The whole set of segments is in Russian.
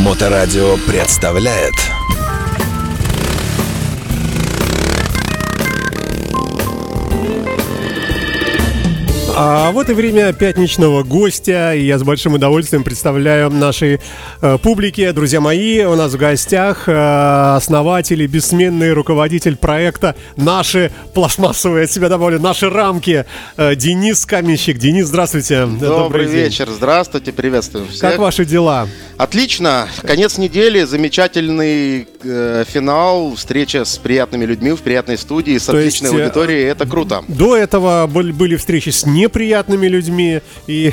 Моторадио представляет А вот и время пятничного гостя. И я с большим удовольствием представляю нашей э, публике. Друзья мои, у нас в гостях э, основатель и бессменный руководитель проекта «Наши пластмассовые», от себя доволен, «Наши рамки» э, Денис Каменщик. Денис, здравствуйте. Добрый, вечер, здравствуйте, приветствую всех. Как ваши дела? Отлично, конец недели, замечательный э, финал, встреча с приятными людьми в приятной студии, с То отличной есть, э, аудиторией, это круто. До этого были, встречи с неприятными людьми. И...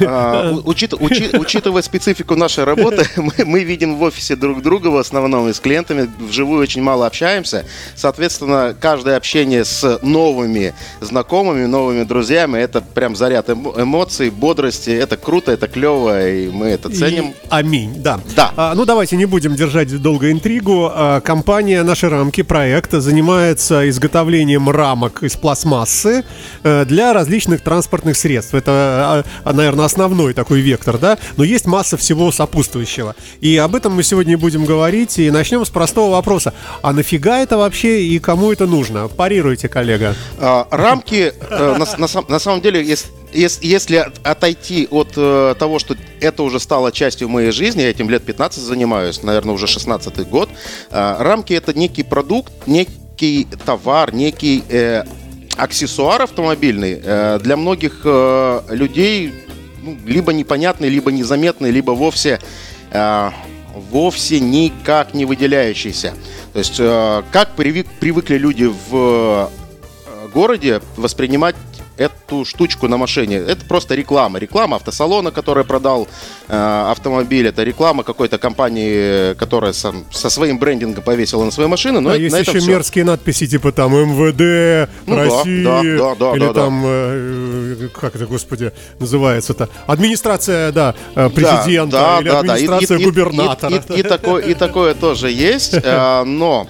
А, учит- учи- учитывая специфику нашей работы, мы, мы видим в офисе друг друга в основном и с клиентами вживую очень мало общаемся. Соответственно, каждое общение с новыми знакомыми, новыми друзьями, это прям заряд эмо- эмоций, бодрости. Это круто, это клево, и мы это ценим. И Аминь, да. Да. А, ну, давайте не будем держать долго интригу. А, компания «Наши рамки» проект занимается изготовлением рамок из пластмассы э, для различных транспортных средств. Это, наверное, основной такой вектор, да? Но есть масса всего сопутствующего. И об этом мы сегодня будем говорить. И начнем с простого вопроса. А нафига это вообще и кому это нужно? Парируйте, коллега. А, рамки, э, на, на сам- на самом деле, ес- ес- если от- отойти от э, того, что это уже стало частью моей жизни, я этим лет 15 занимаюсь, наверное, уже 16 год, а, рамки это некий продукт, некий товар, некий э, аксессуар автомобильный э, для многих э, людей ну, либо непонятный, либо незаметный, либо вовсе э, вовсе никак не выделяющийся. То есть, э, как привык- привыкли люди в э, городе воспринимать эту штучку на машине. Это просто реклама. Реклама автосалона, который продал э, автомобиль. Это реклама какой-то компании, которая сам- со своим брендингом повесила на свои машины. Но а это- есть еще всё. мерзкие надписи, типа там МВД, Ну да, России, да, да, да, или да, да. там, э, как это, господи, называется-то, администрация, да, э, президента, Да, или да, да, и- администрация и- и- губернатора. И, и- и такое, и такое тоже есть, э, но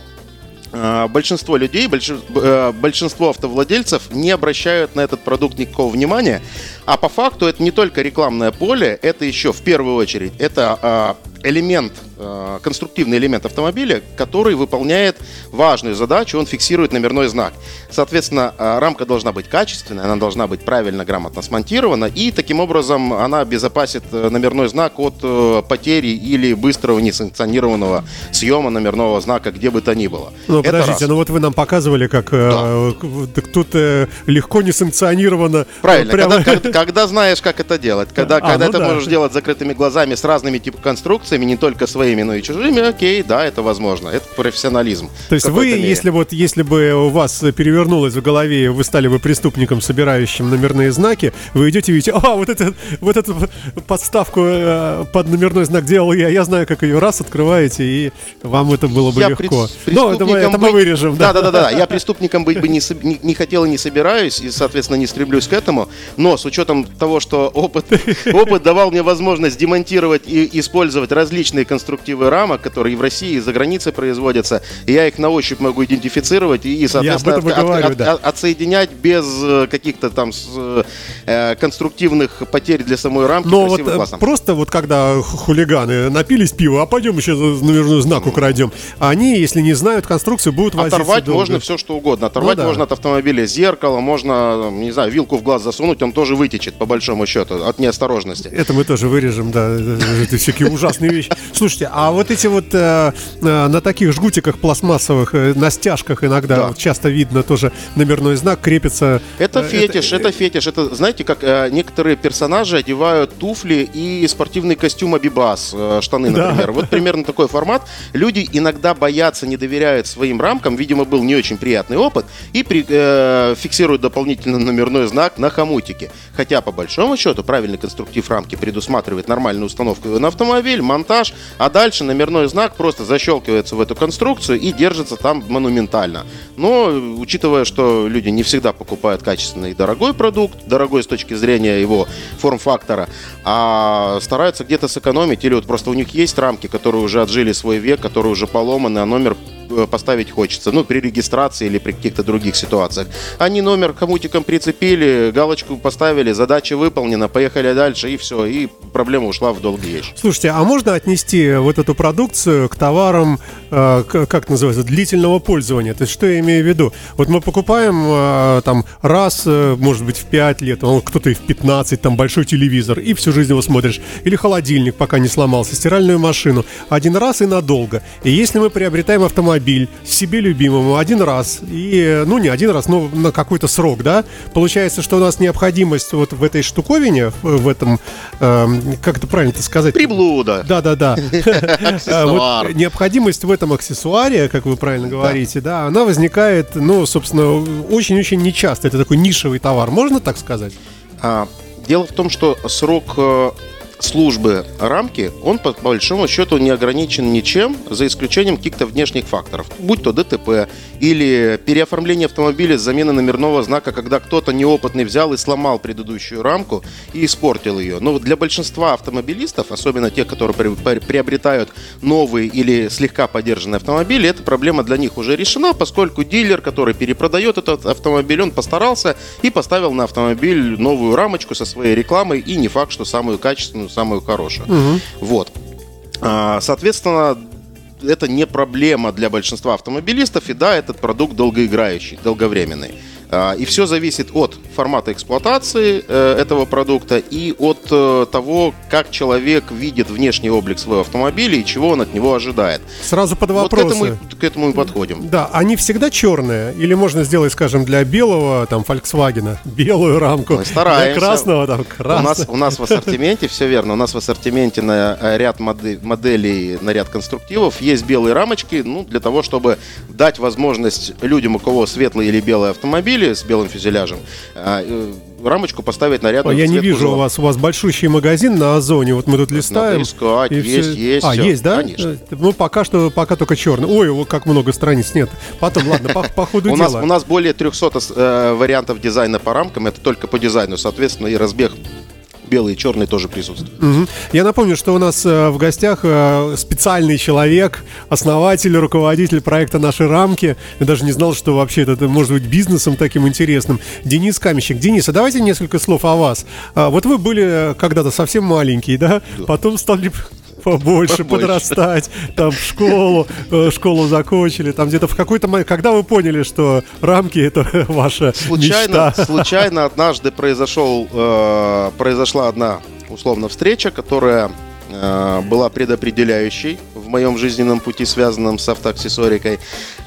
большинство людей, э, большинство автовладельцев не обращают на этот продукт никакого внимания, а по факту это не только рекламное поле, это еще в первую очередь это э, элемент, э, конструктивный элемент автомобиля, который выполняет важную задачу, он фиксирует номерной знак. Соответственно, э, рамка должна быть качественной, она должна быть правильно, грамотно смонтирована, и таким образом она обезопасит э, номерной знак от э, потери или быстрого несанкционированного съема номерного знака, где бы то ни было. Ну, Это подождите, раз. ну вот вы нам показывали, как э, к- так тут э, легко несанкционированно. Правильно, прямо- когда, когда- когда знаешь, как это делать, когда, А, когда ну ты да. можешь делать закрытыми глазами с разными типами конструкциями, не только своими, но и чужими, окей, да, это возможно, это профессионализм. То есть вы, мере. если вот, если бы у вас перевернулось в голове, вы стали бы преступником, собирающим номерные знаки, вы идете и видите, а, вот, это, вот эту подставку э, под номерной знак делал я, я знаю, как ее раз открываете, и вам это было бы Я легко. прес- Ну, это мы, это вырежем, да. Да, да, да, да. Я преступником быть бы не, не, не хотел и не собираюсь, и, соответственно, не стремлюсь к этому. Но с учетом того, что опыт, опыт давал мне возможность демонтировать и использовать различные конструктивы рамок, которые и в России, и за границей производятся, и я их на ощупь могу идентифицировать и, соответственно, от- говорю, от- да. от- отсоединять без э, каких-то там с- э, конструктивных потерь для самой рамки. Но вот э, классно. просто вот когда ху- хулиганы напились пива, а пойдем еще номерной знак украдем, они, если не знают конструкцию, будут Оторвать долго. можно все что угодно. Оторвать Ну да. можно от автомобиля зеркало, можно, не знаю, вилку в глаз засунуть, он тоже вытечет, по большому счету, от неосторожности. Это мы тоже вырежем, да, это всякие ужасные вещи. Слушайте, а вот эти вот э, э, на таких жгутиках пластмассовых, э, на стяжках иногда Да. вот часто видно тоже номерной знак крепится. Это Э, фетиш, это, фетиш. Это, знаете, как э, некоторые персонажи одевают туфли и спортивный костюм Абибас, э, штаны, Да. например. Вот примерно такой формат. Люди иногда боятся, не доверяют своим рамкам. Видимо, был не очень приятный опыт. И при- э, фиксируют дополнительно номерной знак на хомутике. Хотя, по большому счету, правильный конструктив рамки предусматривает нормальную установку на автомобиль, монтаж, а дальше номерной знак просто защелкивается в эту конструкцию и держится там монументально. Но, учитывая, что люди не всегда покупают качественный и дорогой продукт, дорогой с точки зрения его форм-фактора, а стараются где-то сэкономить, или вот просто у них есть рамки, которые уже отжили свой век, которые уже поломаны, а номер поставить хочется, ну, при регистрации или при каких-то других ситуациях. Они номер коммутиком прицепили, галочку поставили, задача выполнена, поехали дальше, и все, и проблема ушла в долгий ящик. Слушайте, а можно отнести вот эту продукцию к товарам, э, как называется, длительного пользования? То есть что я имею в виду? Вот мы покупаем э, там раз, э, может быть, в 5 лет, он кто-то и в 15, там большой телевизор, и всю жизнь его смотришь. Или холодильник, пока не сломался, стиральную машину. Один раз и надолго. И если мы приобретаем автомобиль себе любимому один раз, и, э, ну, не один раз, но на какой-то срок, да, получается, что у нас необходимость вот в этой штуковине, в этом, эм, как это правильно сказать? Приблуда. Да, да, да. Аксессуар. Вот необходимость в этом аксессуаре, как вы правильно говорите, да, она возникает, ну, собственно, очень-очень нечасто. Это такой нишевый товар, можно так сказать? А, дело в том, что срок э, службы рамки, он по большому счету не ограничен ничем, за исключением каких-то внешних факторов. Будь то ДТП или переоформление автомобиля с замены номерного знака, когда кто-то неопытный взял и сломал предыдущую рамку и испортил ее. Но для большинства автомобилистов, особенно тех, которые при- при- приобретают новые или слегка подержанные автомобили, эта проблема для них уже решена, поскольку дилер, который перепродает этот автомобиль, он постарался и поставил на автомобиль новую рамочку со своей рекламой, и не факт, что самую качественную, самую хорошую. Вот. А, Соответственно, это не проблема для большинства автомобилистов, и да, этот продукт долгоиграющий, долговременный. А, И все зависит от формата эксплуатации э, этого продукта и от э, того, как человек видит внешний облик своего автомобиля и чего он от него ожидает. Сразу под Вот к этому, вопросы. к этому и подходим. Да, они всегда черные? Или можно сделать, скажем, для белого, там, Volkswagen, белую рамку? Мы стараемся. Для красного, там, У красный. нас, у нас в ассортименте, все верно, у нас в ассортименте на э, ряд моде- моделей, на ряд конструктивов есть белые рамочки, ну, для того, чтобы дать возможность людям, у кого светлые или белые автомобили с белым фюзеляжем, э, э, рамочку поставить на ряд Ой, я не вижу у вас, у вас большущий магазин на Озоне, вот мы тут листаем. искать, и есть, есть, А, всё, есть, да? конечно. Э, Ну, пока что, пока только черный. Ой, вот как много страниц, нет. Потом, ладно, по, по ходу дела. у нас более 300 э, вариантов дизайна по рамкам, это только по дизайну, соответственно, и разбег белый и черный тоже присутствует. Мгм. Я напомню, что у нас э, в гостях э, специальный человек, основатель, руководитель проекта «Наши рамки». Я даже не знал, что вообще это, может быть бизнесом таким интересным. Денис Камещик. Денис, а давайте несколько слов о вас. А, Вот вы были э, когда-то совсем маленький, да? Потом стали побольше, Побольше. подрастать, там в школу, э, школу закончили, там где-то в какой-то момент, когда вы поняли, что рамки это ваша Случайно, мечта? случайно однажды произошел, э, произошла одна условно встреча, которая э, была предопределяющей в моем жизненном пути, связанном с автоаксессуарикой.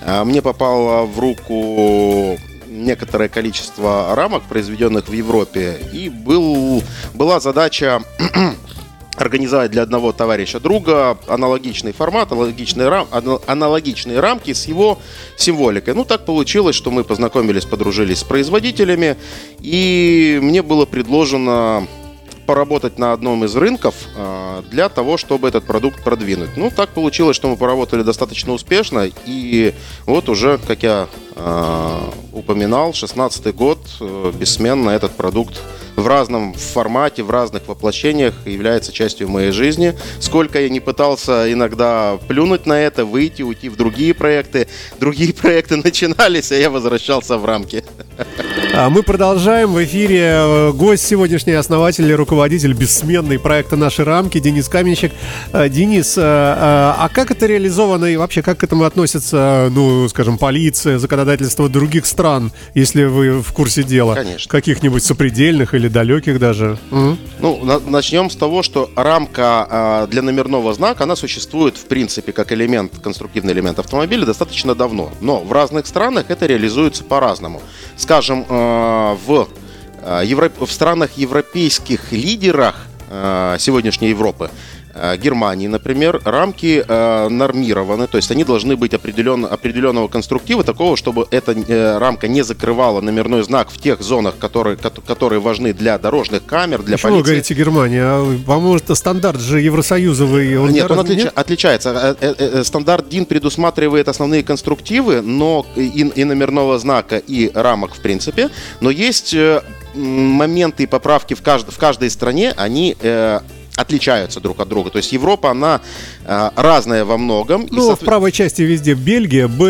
Э, мне попало в руку некоторое количество рамок, произведенных в Европе, и был, была задача организовать для одного товарища друга аналогичный формат, аналогичные, рам, ана- аналогичные рамки с его символикой. Ну, так получилось, что мы познакомились, подружились с производителями, и мне было предложено поработать на одном из рынков а, для того, чтобы этот продукт продвинуть. Ну, так получилось, что мы поработали достаточно успешно, и вот уже, как я а, упоминал, 16 год э, бессменно этот продукт в разном формате, в разных воплощениях является частью моей жизни. Сколько я не пытался иногда плюнуть на это, выйти, уйти в другие проекты, другие проекты начинались, а я возвращался в рамки. А Мы продолжаем. В эфире э, гость сегодняшний, основатель и руководитель бессменной проекта «Наши рамки» Денис Каменщик. Э, Денис, э, а как это реализовано и вообще как к этому относится, ну, скажем, полиция, законодательство других стран, если вы в курсе дела? Конечно. Каких-нибудь сопредельных или далеких даже? М? Ну, на- начнем с того, что рамка а, для номерного знака, она существует, в принципе, как элемент, конструктивный элемент автомобиля достаточно давно. Но в разных странах это реализуется по-разному. Скажем, а, в, а, евро- в странах европейских лидерах сегодняшней Европы, Германии, например, рамки а, нормированы, то есть они должны быть определен, определенного конструктива, такого, чтобы эта э, рамка не закрывала номерной знак в тех зонах, которые, кото- которые важны для дорожных камер, для Почему вы полиции. говорите Германия? А, По-моему, это стандарт же евросоюзовый. Он Нет, он гораздо- отлича- отличается. Э, э, э, Стандарт DIN предусматривает основные конструктивы, но и, и номерного знака, и рамок, в принципе. Но есть э, моменты и поправки в, кажд- в каждой стране, они э, отличаются друг от друга. То есть Европа, она э, разная во многом. Ну, в соответ- правой части везде Бельгия, Б...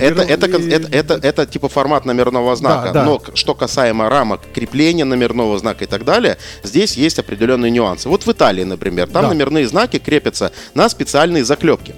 это, это, и- это, это, это типа формат номерного знака. Да, да. Но что касаемо рамок, крепления номерного знака и так далее, здесь есть определенные нюансы. Вот в Италии, например, там Да. номерные знаки крепятся на специальные заклепки.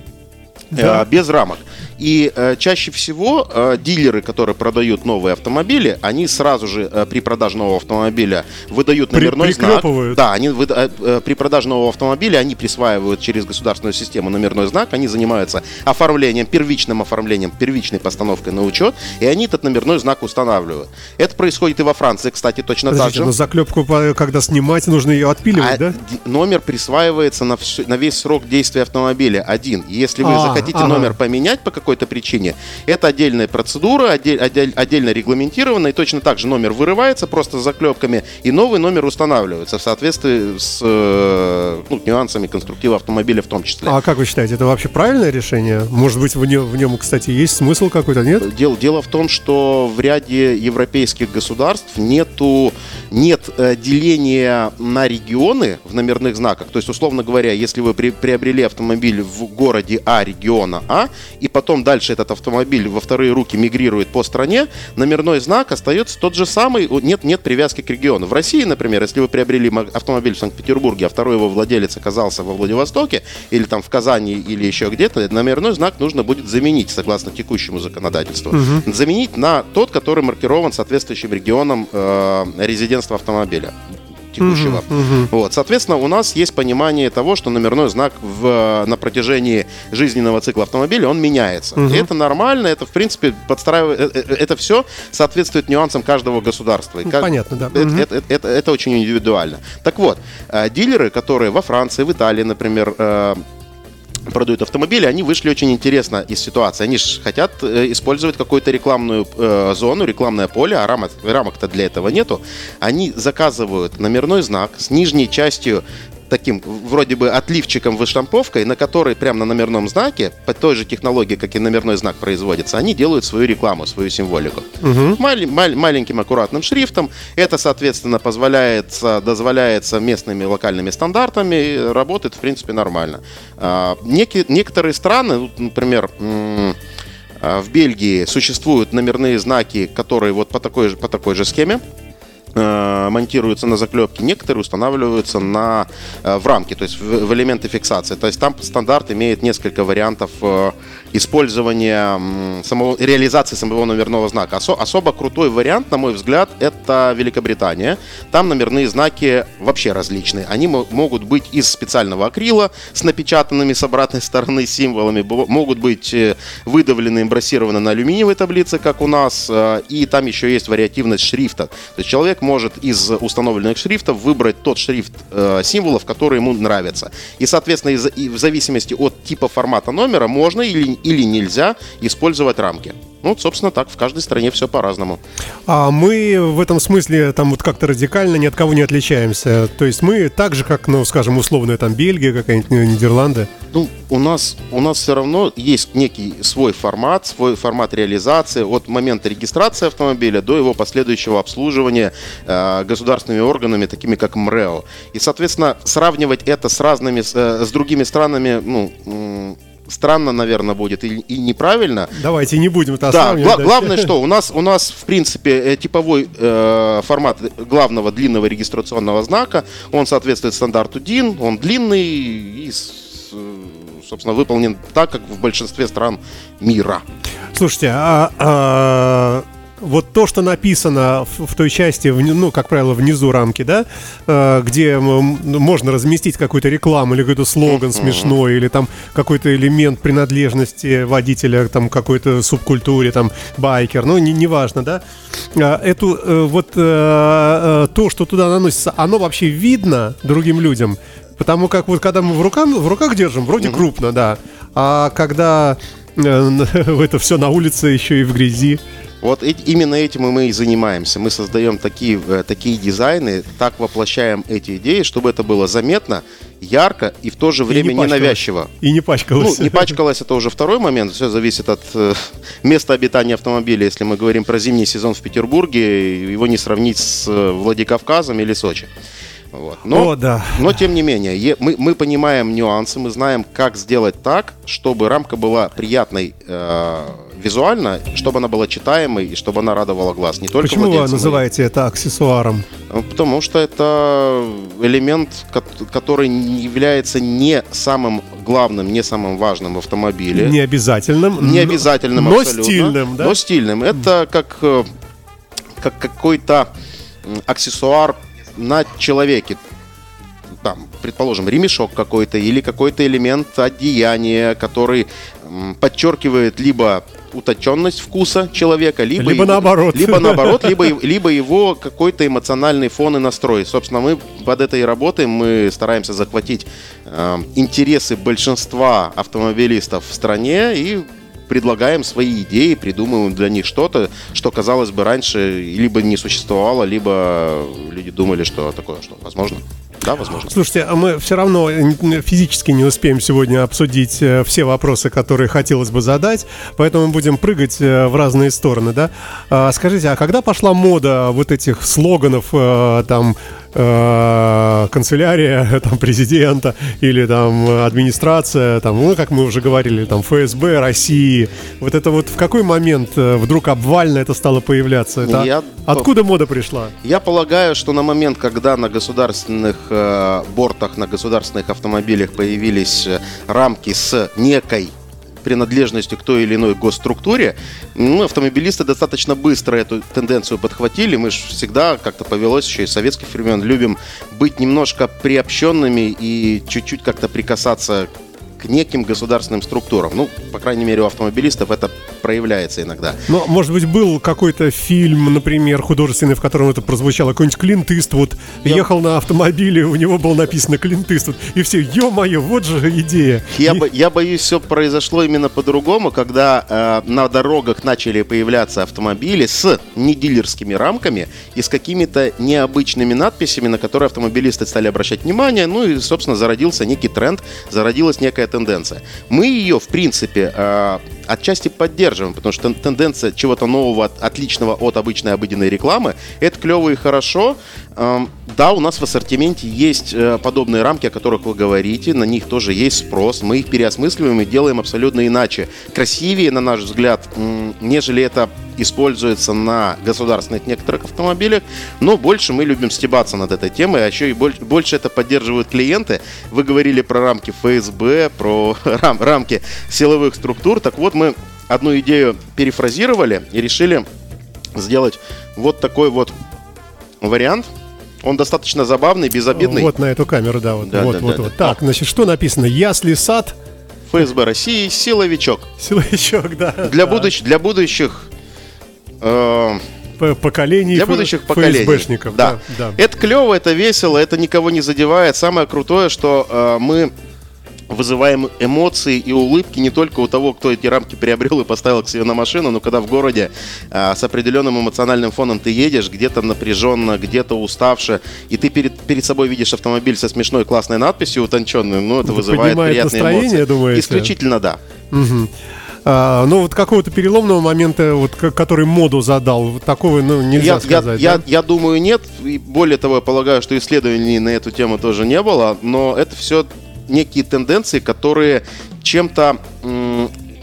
Да. э, без рамок. И э, чаще всего э, дилеры, которые продают новые автомобили, они сразу же э, при продаже нового автомобиля выдают При- номерной знак. Да, они выда- э, э, при продаже нового автомобиля они присваивают через государственную систему номерной знак, они занимаются оформлением, первичным оформлением, первичной постановкой на учет, и они этот номерной знак устанавливают. Это происходит и во Франции, кстати, точно так Подождите, же. но заклепку, когда снимать, нужно ее отпиливать, А да? номер присваивается на, всю- на весь срок действия автомобиля один. Если вы А, захотите ага. номер поменять по какой-то причине, это отдельная процедура, отдель- отдель- отдельно регламентированная, и точно так же номер вырывается просто с заклепками, и новый номер устанавливается в соответствии с э, ну, нюансами конструктива автомобиля в том числе. А как вы считаете, это вообще правильное решение? Может быть, в нем, в нем кстати, есть смысл какой-то, нет? Дело, дело в том, что в ряде европейских государств нету, нет э, деления на регионы в номерных знаках. То есть, условно говоря, если вы при- приобрели автомобиль в городе А региона А, и потом дальше этот автомобиль во вторые руки мигрирует по стране, номерной знак остается тот же самый, нет, нет привязки к региону. В России, например, если вы приобрели автомобиль в Санкт-Петербурге, а второй его владелец оказался во Владивостоке, или там в Казани, или еще где-то, номерной знак нужно будет заменить, согласно текущему законодательству. Заменить на тот, который маркирован соответствующим регионом э, резидентства автомобиля текущего. Вот, соответственно, у нас есть понимание того, что номерной знак в, на протяжении жизненного цикла автомобиля, он меняется. И это нормально, это, в принципе, подстраивает, э, э, это все соответствует нюансам каждого государства. И Ну, как- понятно, да. Это, Мгм. это- это- это- это очень индивидуально. Так вот, э, дилеры, которые во Франции, в Италии, например, э, продают автомобили, они вышли очень интересно из ситуации. Они же хотят э, использовать какую-то рекламную э, зону, рекламное поле, а рамок, рамок-то для этого нету. Они заказывают номерной знак с нижней частью таким вроде бы отливчиком выштамповкой, на которой прямо на номерном знаке, по той же технологии, как и номерной знак производится, они делают свою рекламу, свою символику. Мали- мал- маленьким аккуратным шрифтом. Это, соответственно, позволяет, дозволяется местными локальными стандартами, работает, в принципе, нормально. А, неки- некоторые страны, например, а, в Бельгии существуют номерные знаки, которые вот по такой же, по такой же схеме э, монтируются на заклепке, некоторые устанавливаются на, э, в рамки, то есть в, элементы фиксации. То есть там стандарт имеет несколько вариантов э, использования самого, реализации самого номерного знака. Осо- особо крутой вариант, на мой взгляд, это Великобритания. Там номерные знаки вообще различные. Они мо- могут быть из специального акрила с напечатанными с обратной стороны символами, могут быть выдавлены, эмбрассированы на алюминиевой таблице, как у нас, и там еще есть вариативность шрифта. То есть человек может из установленных шрифтов выбрать тот шрифт э, символов, который ему нравится. И, соответственно, из- и в зависимости от типа формата номера можно или, или нельзя использовать рамки. Ну, вот, собственно, так в каждой стране все по-разному. А мы в этом смысле там вот как-то радикально ни от кого не отличаемся. То есть мы так же, как, ну, скажем, условная там Бельгия, какая-нибудь э, Нидерланды. Ну, у нас, у нас все равно есть некий свой формат, свой формат реализации от момента регистрации автомобиля до его последующего обслуживания э, государственными органами, такими как МРЭО. И, соответственно, сравнивать это с разными, э, с другими странами, ну, странно, наверное, будет и, и неправильно. Давайте не будем это Да, гла- главное, что у нас, у нас в принципе, э, типовой э, формат главного длинного регистрационного знака, он соответствует стандарту DIN, он длинный и, э, собственно, выполнен так, как в большинстве стран мира. Слушайте, а, а, вот то, что написано в, в той части, вни- ну, как правило, внизу рамки, да, э, где можно разместить какую-то рекламу или какой-то слоган смешной, или там какой-то элемент принадлежности водителя, там какой-то субкультуре, там байкер, ну, не- неважно, да. А, Эту э, вот э, э, то, что туда наносится, оно вообще видно другим людям. Потому как вот когда мы в, руках, в руках держим, вроде крупно, да. А когда э, это все на улице еще и в грязи. Вот именно этим и мы и занимаемся. Мы создаем такие, э, такие дизайны, так воплощаем эти идеи, чтобы это было заметно, ярко и в то же время не пачкалось. ненавязчиво. И не Ну, пачкалось. не пачкалось, это уже второй момент. Все зависит от э, места обитания автомобиля. Если мы говорим про зимний сезон в Петербурге, его не сравнить с э, Владикавказом или Сочи. Вот. Но, О, да. но тем не менее, мы, мы понимаем нюансы, мы знаем, как сделать так, чтобы рамка была приятной э, визуально, чтобы она была читаемой и чтобы она радовала глаз. Не только Почему вы владельцам, называете это аксессуаром? Ну, Потому что это элемент, кот- который является не самым главным, не самым важным в автомобиле. Не обязательным. Не обязательным но абсолютно. стильным, да? Но стильным. Это как, э, как какой-то аксессуар на человеке. Там, предположим, ремешок какой-то или какой-то элемент одеяния, который подчеркивает либо утонченность вкуса человека, либо, Либо наоборот. либо наоборот, либо, либо его какой-то эмоциональный фон и настрой. Собственно, мы под это и работаем. Мы стараемся захватить э, интересы большинства автомобилистов в стране и предлагаем свои идеи, придумываем для них что-то, что, казалось бы, раньше либо не существовало, либо люди думали, что такое, что возможно. Да, возможно. Слушайте, а мы все равно физически не успеем сегодня обсудить э, все вопросы, которые хотелось бы задать, поэтому будем прыгать э, в разные стороны, да? А, скажите, а когда пошла мода вот этих слоганов, э, там, э, канцелярия, там, президента или там администрация, там, ну, как мы уже говорили, там, ФСБ России, вот это вот в какой момент э, вдруг обвально это стало появляться? Это Я- Откуда мода пришла? Я полагаю, что на момент, когда на государственных э, бортах, на государственных автомобилях появились э, рамки с некой принадлежностью к той или иной госструктуре, ну, автомобилисты достаточно быстро эту тенденцию подхватили. Мы же всегда, как-то повелось еще из советских времен, любим быть немножко приобщенными и чуть-чуть как-то прикасаться к неким государственным структурам. Ну, по крайней мере, у автомобилистов это проявляется иногда. Ну, может быть, был какой-то фильм, например, художественный, в котором это прозвучало, какой-нибудь Клинт Иствуд Я- ехал на автомобиле, у него было написано Клинт Иствуд, и все, ё-моё, вот же идея. Я, И- бо- я боюсь, все произошло именно по-другому, когда э, на дорогах начали появляться автомобили с недилерскими рамками и с какими-то необычными надписями, на которые автомобилисты стали обращать внимание. Ну и, собственно, зародился некий тренд, зародилась некая тенденция. Мы ее, в принципе, э, отчасти поддерживаем, потому что тен- тенденция чего-то нового, от- отличного от обычной обыденной рекламы, это клево и хорошо. Эм, Да, у нас в ассортименте есть э, подобные рамки, о которых вы говорите, на них тоже есть спрос, мы их переосмысливаем и делаем абсолютно иначе. Красивее, на наш взгляд, нежели это используется на государственных некоторых автомобилях, но больше мы любим стебаться над этой темой, а еще и боль- больше это поддерживают клиенты. Вы говорили про рамки ФСБ, про рам- рамки силовых структур, так вот мы одну идею перефразировали и решили сделать вот такой вот вариант. Он достаточно забавный, безобидный. Вот на эту камеру, да, вот, Да, вот, да, вот, да, вот. да. Так, значит, что написано? Ясли сад, ФСБ России силовичок. силовичок, да. Для, да. будущ- для будущих э, поколений для будущих поколений. ФСБшников. Да. да. Это клево, это весело, это никого не задевает. Самое крутое, что э, мы вызываем эмоции и улыбки не только у того, кто эти рамки приобрел и поставил к себе на машину, но когда в городе э, с определенным эмоциональным фоном ты едешь, где-то напряженно, где-то уставше, и ты перед, перед собой видишь автомобиль со смешной классной надписью утонченной, ну это Это вызывает приятные эмоции. думаете? Исключительно да. Мгм. А, ну, вот какого-то переломного момента, вот, который моду задал, такого, ну, нельзя Я, я, сказать. я, да? я думаю, нет. И более того, я полагаю, что исследований на эту тему тоже не было. Но это все некие тенденции, которые чем-то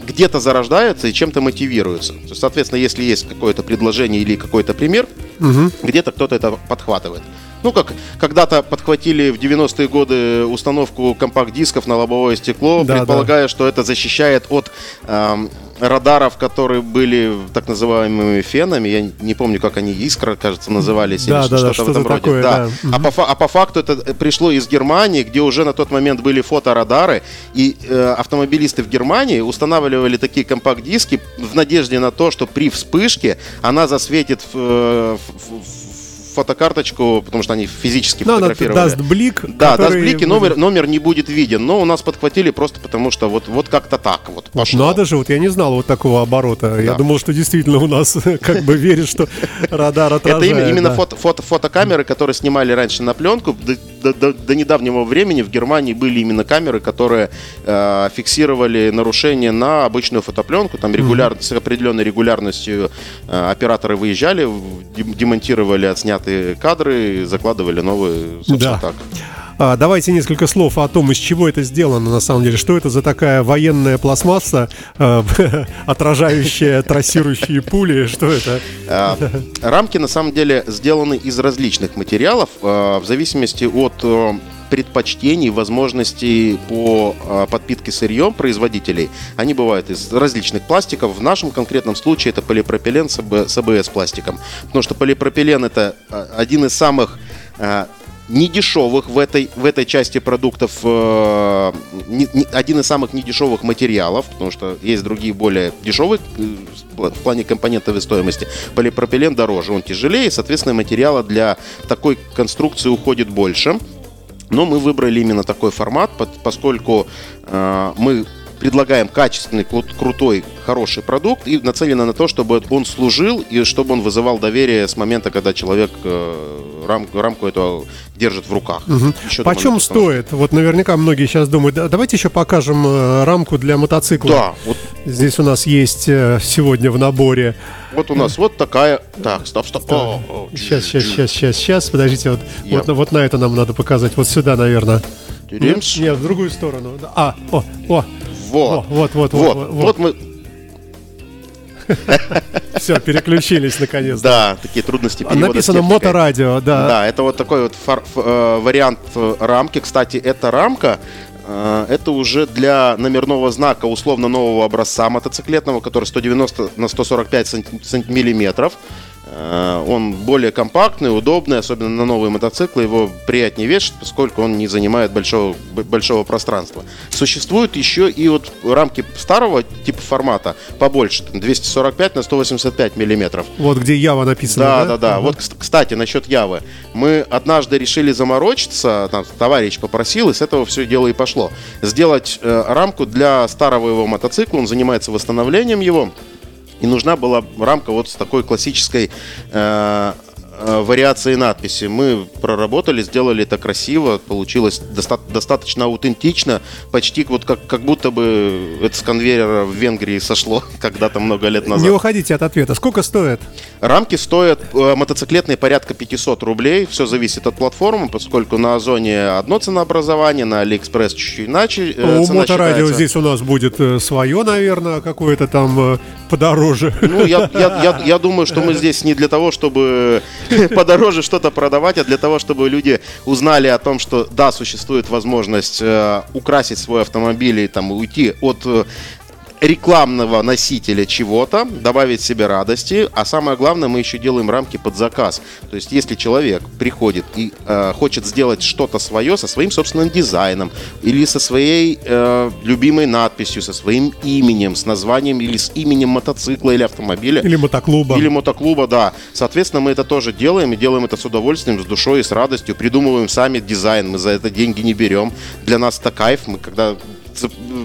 где-то зарождаются и чем-то мотивируются. То есть, соответственно, если есть какое-то предложение или какой-то пример, Мгм. где-то кто-то это подхватывает. Ну, как когда-то подхватили в 90-е годы установку компакт-дисков на лобовое стекло, Да, предполагая, что это защищает от эм, радаров, которые были так называемыми фенами. Я не помню, как они, искра, кажется, назывались. Да, или да, да, что-то в этом роде. такое, да. А, по, а по факту это пришло из Германии, где уже на тот момент были фоторадары, и э, автомобилисты в Германии устанавливали такие компакт-диски в надежде на то, что при вспышке она засветит в, э, в- в- в фотокарточку, потому что они физически Ну, она фотографировали. даст блик. Да, даст блики, будет- номер, номер не будет виден. Но у нас подхватили просто потому, что вот, вот как-то так вот пошло. надо же, вот я не знал вот такого оборота. Я Да. думал, что действительно у нас как бы верит, что радар Это отражает. именно, именно фотокамеры, которые снимали раньше на пленку, до, до, до недавнего времени в Германии были именно камеры, которые э, фиксировали нарушения на обычную фотопленку. Там регуляр, с определенной регулярностью э, операторы выезжали, демонтировали отснятые кадры, закладывали новые. Да. так. А, давайте несколько слов о том, из чего это сделано на самом деле. Что это за такая военная пластмасса, э, отражающая трассирующие пули? Что это? А, рамки на самом деле сделаны из различных материалов э, в зависимости от э, предпочтений, возможностей по э, подпитке сырьем производителей, они бывают из различных пластиков. В нашем конкретном случае это полипропилен с АБС пластиком. Потому что полипропилен это один из самых недешевых в этой, в этой части продуктов, э, не, не, один из самых недешевых материалов, потому что есть другие более дешевые э, в плане компонентовой стоимости. Полипропилен дороже, он тяжелее, соответственно, материала для такой конструкции уходит больше. Но мы выбрали именно такой формат, поскольку э, мы предлагаем качественный, крутой, хороший продукт и нацелено на то, чтобы он служил и чтобы он вызывал доверие с момента, когда человек э, рамку, рамку этого держит в руках. Угу. Почем стоит? Вот наверняка многие сейчас думают, давайте еще покажем э, рамку для мотоцикла. Да. Вот. Здесь у нас есть э, сегодня в наборе. Вот у нас вот такая. Так, стоп, стоп. О, о, сейчас, сейчас, сейчас, сейчас, сейчас. Подождите, вот, Я... вот, вот на это нам надо показать. Вот сюда, наверное. Нет, нет, в другую сторону. А, о, о, вот. Вот, вот, вот. Вот, вот, вот мы... Все, переключились наконец. Да, такие трудности перевода. Написано моторадио, да. Да, это вот такой вот э, вариант э, рамки. Кстати, эта рамка э, это уже для номерного знака условно нового образца мотоциклетного, который 190 на 145 сантиметров. Э, он более компактный, удобный, особенно на новые мотоциклы. Его приятнее вешать, поскольку он не занимает большого, большого пространства. Существуют еще и вот рамки старого типа формата побольше, 245 на 185 миллиметров. Вот где Ява написано. Да, да, да. Ага. Вот, кстати, насчет Явы. Мы однажды решили заморочиться, там, товарищ попросил, и с этого все дело и пошло. Сделать э, рамку для старого его мотоцикла, он занимается восстановлением его. И нужна была рамка вот с такой классической э, Э, вариации надписи. Мы проработали, сделали это красиво, получилось доста- достаточно аутентично, почти вот как, как будто бы это с конвейера в Венгрии сошло когда-то много лет назад. Не уходите от ответа. Сколько стоит? Рамки стоят э, мотоциклетные порядка 500 рублей. Все зависит от платформы, поскольку на Озоне одно ценообразование, на Алиэкспресс чуть-чуть иначе. Э, у Моторадио здесь у нас будет э, свое, наверное, какое-то там э, подороже. Ну, я, я, я, я думаю, что мы здесь не для того, чтобы подороже что-то продавать, а для того, чтобы люди узнали о том, что да, существует возможность э, украсить свой автомобиль и там уйти от э, рекламного носителя чего-то, добавить себе радости, а самое главное, мы еще делаем рамки под заказ. То есть, если человек приходит и э, хочет сделать что-то свое со своим собственным дизайном или со своей э, любимой надписью, со своим именем, с названием или с именем мотоцикла или автомобиля. Или мотоклуба. Или мотоклуба, да. Соответственно, мы это тоже делаем и делаем это с удовольствием, с душой и с радостью. Придумываем сами дизайн, мы за это деньги не берем. Для нас это кайф. Мы когда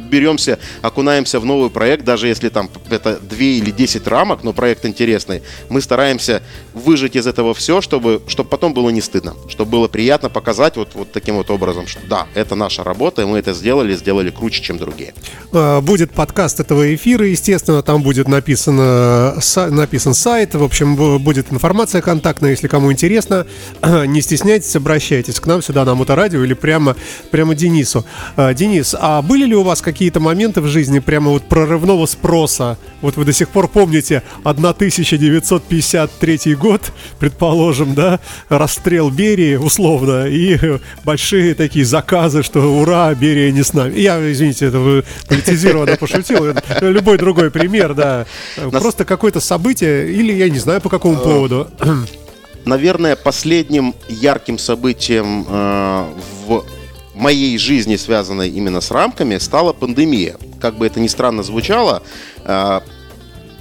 беремся, окунаемся в новый проект, даже если там это 2 или 10 рамок, но проект интересный, мы стараемся выжить из этого все, чтобы, чтобы потом было не стыдно, чтобы было приятно показать вот, вот таким вот образом, что да, это наша работа, и мы это сделали, сделали круче, чем другие. А, будет подкаст этого эфира, естественно, там будет написано, написан сайт, в общем, будет информация контактная, если кому интересно, не стесняйтесь, обращайтесь к нам сюда на Моторадио или прямо, прямо Денису. А, Денис, а были ли у вас какие-то моменты в жизни прямо вот прорывного спроса? Вот вы до сих пор помните 1953 год, предположим, да, расстрел Берии, условно, и большие такие заказы, что ура, Берия не с нами. Я, извините, это политизированно пошутил. Любой другой пример, да. Просто какое-то событие, или я не знаю по какому э, поводу. Наверное, последним ярким событием э, в моей жизни, связанной именно с рамками, стала пандемия. Как бы это ни странно звучало, э,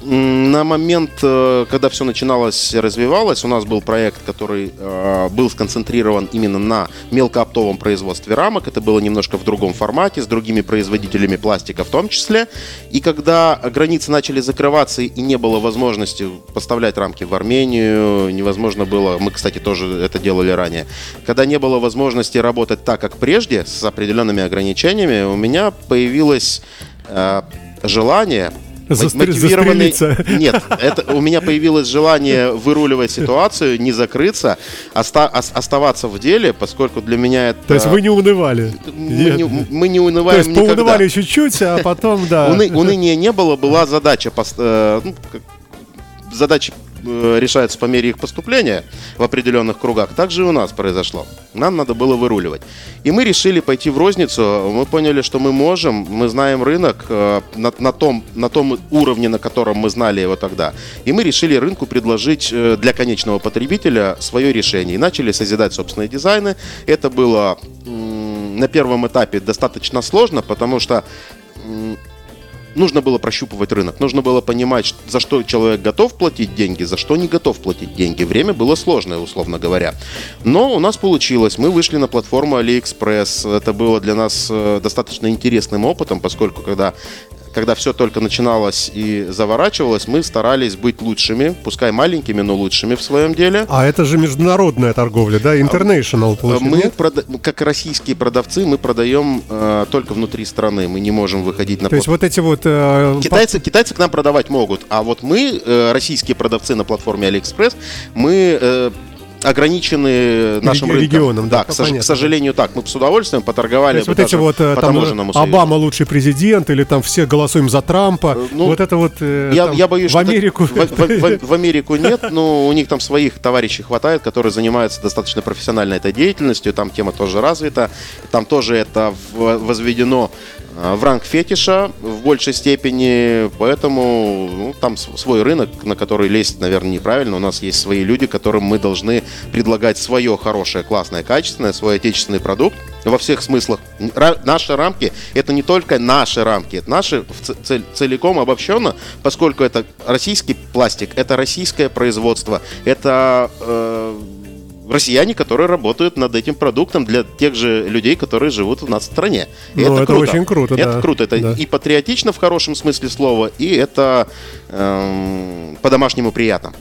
на момент, э, когда все начиналось, развивалось, у нас был проект, который э, был сконцентрирован именно на мелкооптовом производстве рамок. Это было немножко в другом формате, с другими производителями пластика в том числе. И когда границы начали закрываться и не было возможности поставлять рамки в Армению, невозможно было, мы, кстати, тоже это делали ранее, когда не было возможности работать так, как прежде, с определенными ограничениями, у меня появилось э, желание мотивированный... Нет, это у меня появилось желание выруливать ситуацию, не закрыться, оста... оставаться в деле, поскольку для меня это... То есть вы не унывали? Мы, не, мы не унываем То есть никогда. поунывали чуть-чуть, а потом, да. Уны... Уныния не было, была задача, пост... Э, ну, задача Э, решается по мере их поступления в определенных кругах, так же и у нас произошло. Нам надо было выруливать. И мы решили пойти в розницу. Мы поняли, что мы можем, мы знаем рынок э, на, на, том, на том уровне, на котором мы знали его тогда. И мы решили рынку предложить э, для конечного потребителя свое решение. И начали созидать собственные дизайны. Это было на первом этапе достаточно сложно, потому что нужно было прощупывать рынок, нужно было понимать, за что человек готов платить деньги, за что не готов платить деньги. Время было сложное, условно говоря. Но у нас получилось. Мы вышли на платформу AliExpress. Это было для нас э, достаточно интересным опытом, поскольку когда когда все только начиналось и заворачивалось, мы старались быть лучшими, пускай маленькими, но лучшими в своем деле. А это же международная торговля, да? International, получается, Мы, прода- как российские продавцы, мы продаем э, только внутри страны. Мы не можем выходить на... То есть вот эти вот... Э, китайцы, китайцы к нам продавать могут, а вот мы, э, российские продавцы на платформе AliExpress, мы э, ограничены нашим регионом. Рынком. Да, к, сож- к сожалению, так. Мы с удовольствием поторговали. То есть вот эти вот э, по там Обама лучший президент или там все голосуем за Трампа. Э, ну, вот это вот э, я, там, я боюсь, в Америку. В, в, в, в Америку нет, но у них там своих товарищей хватает, которые занимаются достаточно профессионально этой деятельностью. Там тема тоже развита. Там тоже это возведено в ранг фетиша в большей степени, поэтому ну, там свой рынок, на который лезть, наверное, неправильно. У нас есть свои люди, которым мы должны предлагать свое хорошее, классное, качественное, свой отечественный продукт во всех смыслах. Наши рамки — это не только наши рамки, это наши целиком обобщенно, поскольку это российский пластик, это российское производство, это э, россияне, которые работают над этим продуктом для тех же людей, которые живут у нас в стране. И ну, это, это круто. очень круто. Это да. круто. Это да. и патриотично в хорошем смысле слова, и это эм, по-домашнему приятно.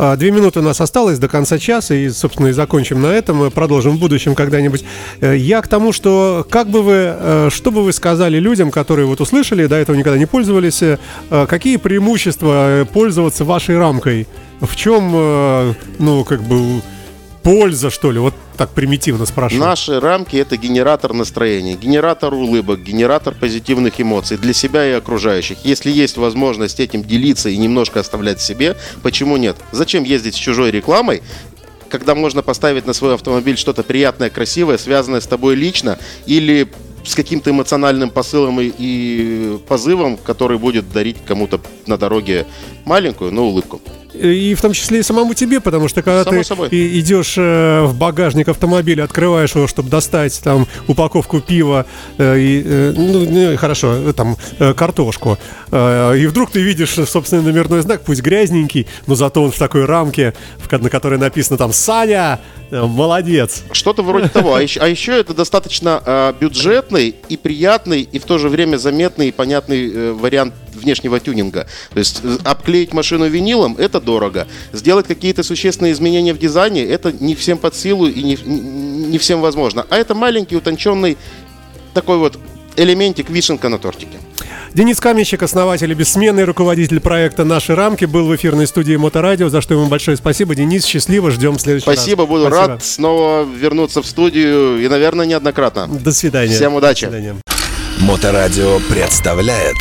А, две минуты у нас осталось до конца часа, и, собственно, и закончим на этом. Мы продолжим в будущем когда-нибудь. Э, я к тому, что как бы вы, э, что бы вы сказали людям, которые вот услышали, до этого никогда не пользовались, э, какие преимущества пользоваться вашей рамкой? В чем, ну, как бы, польза, что ли? Вот так примитивно спрашиваю. Наши рамки это генератор настроения, генератор улыбок, генератор позитивных эмоций для себя и окружающих. Если есть возможность этим делиться и немножко оставлять себе, почему нет? Зачем ездить с чужой рекламой, когда можно поставить на свой автомобиль что-то приятное, красивое, связанное с тобой лично, или с каким-то эмоциональным посылом и, и позывом, который будет дарить кому-то на дороге маленькую, но улыбку. И в том числе и самому тебе, потому что когда Само ты собой. идешь э, в багажник автомобиля, открываешь его, чтобы достать там упаковку пива, э, и, э, ну, ну, хорошо, там картошку, и вдруг ты видишь собственный номерной знак, пусть грязненький, но зато он в такой рамке, на которой написано там «Саня, молодец». Что-то вроде того. А еще, а еще это достаточно бюджетный и приятный, и в то же время заметный и понятный вариант внешнего тюнинга. То есть э, обклеить машину винилом – это дорого. Сделать какие-то существенные изменения в дизайне – это не всем под силу и не, не всем возможно. А это маленький, утонченный такой вот элементик вишенка на тортике. Денис Каменщик, основатель и бессменный руководитель проекта «Наши рамки», был в эфирной студии Моторадио, за что ему большое спасибо. Денис, счастливо, ждем в следующий спасибо, раз. Буду спасибо, буду рад снова вернуться в студию и, наверное, неоднократно. До свидания. Всем удачи. Моторадио представляет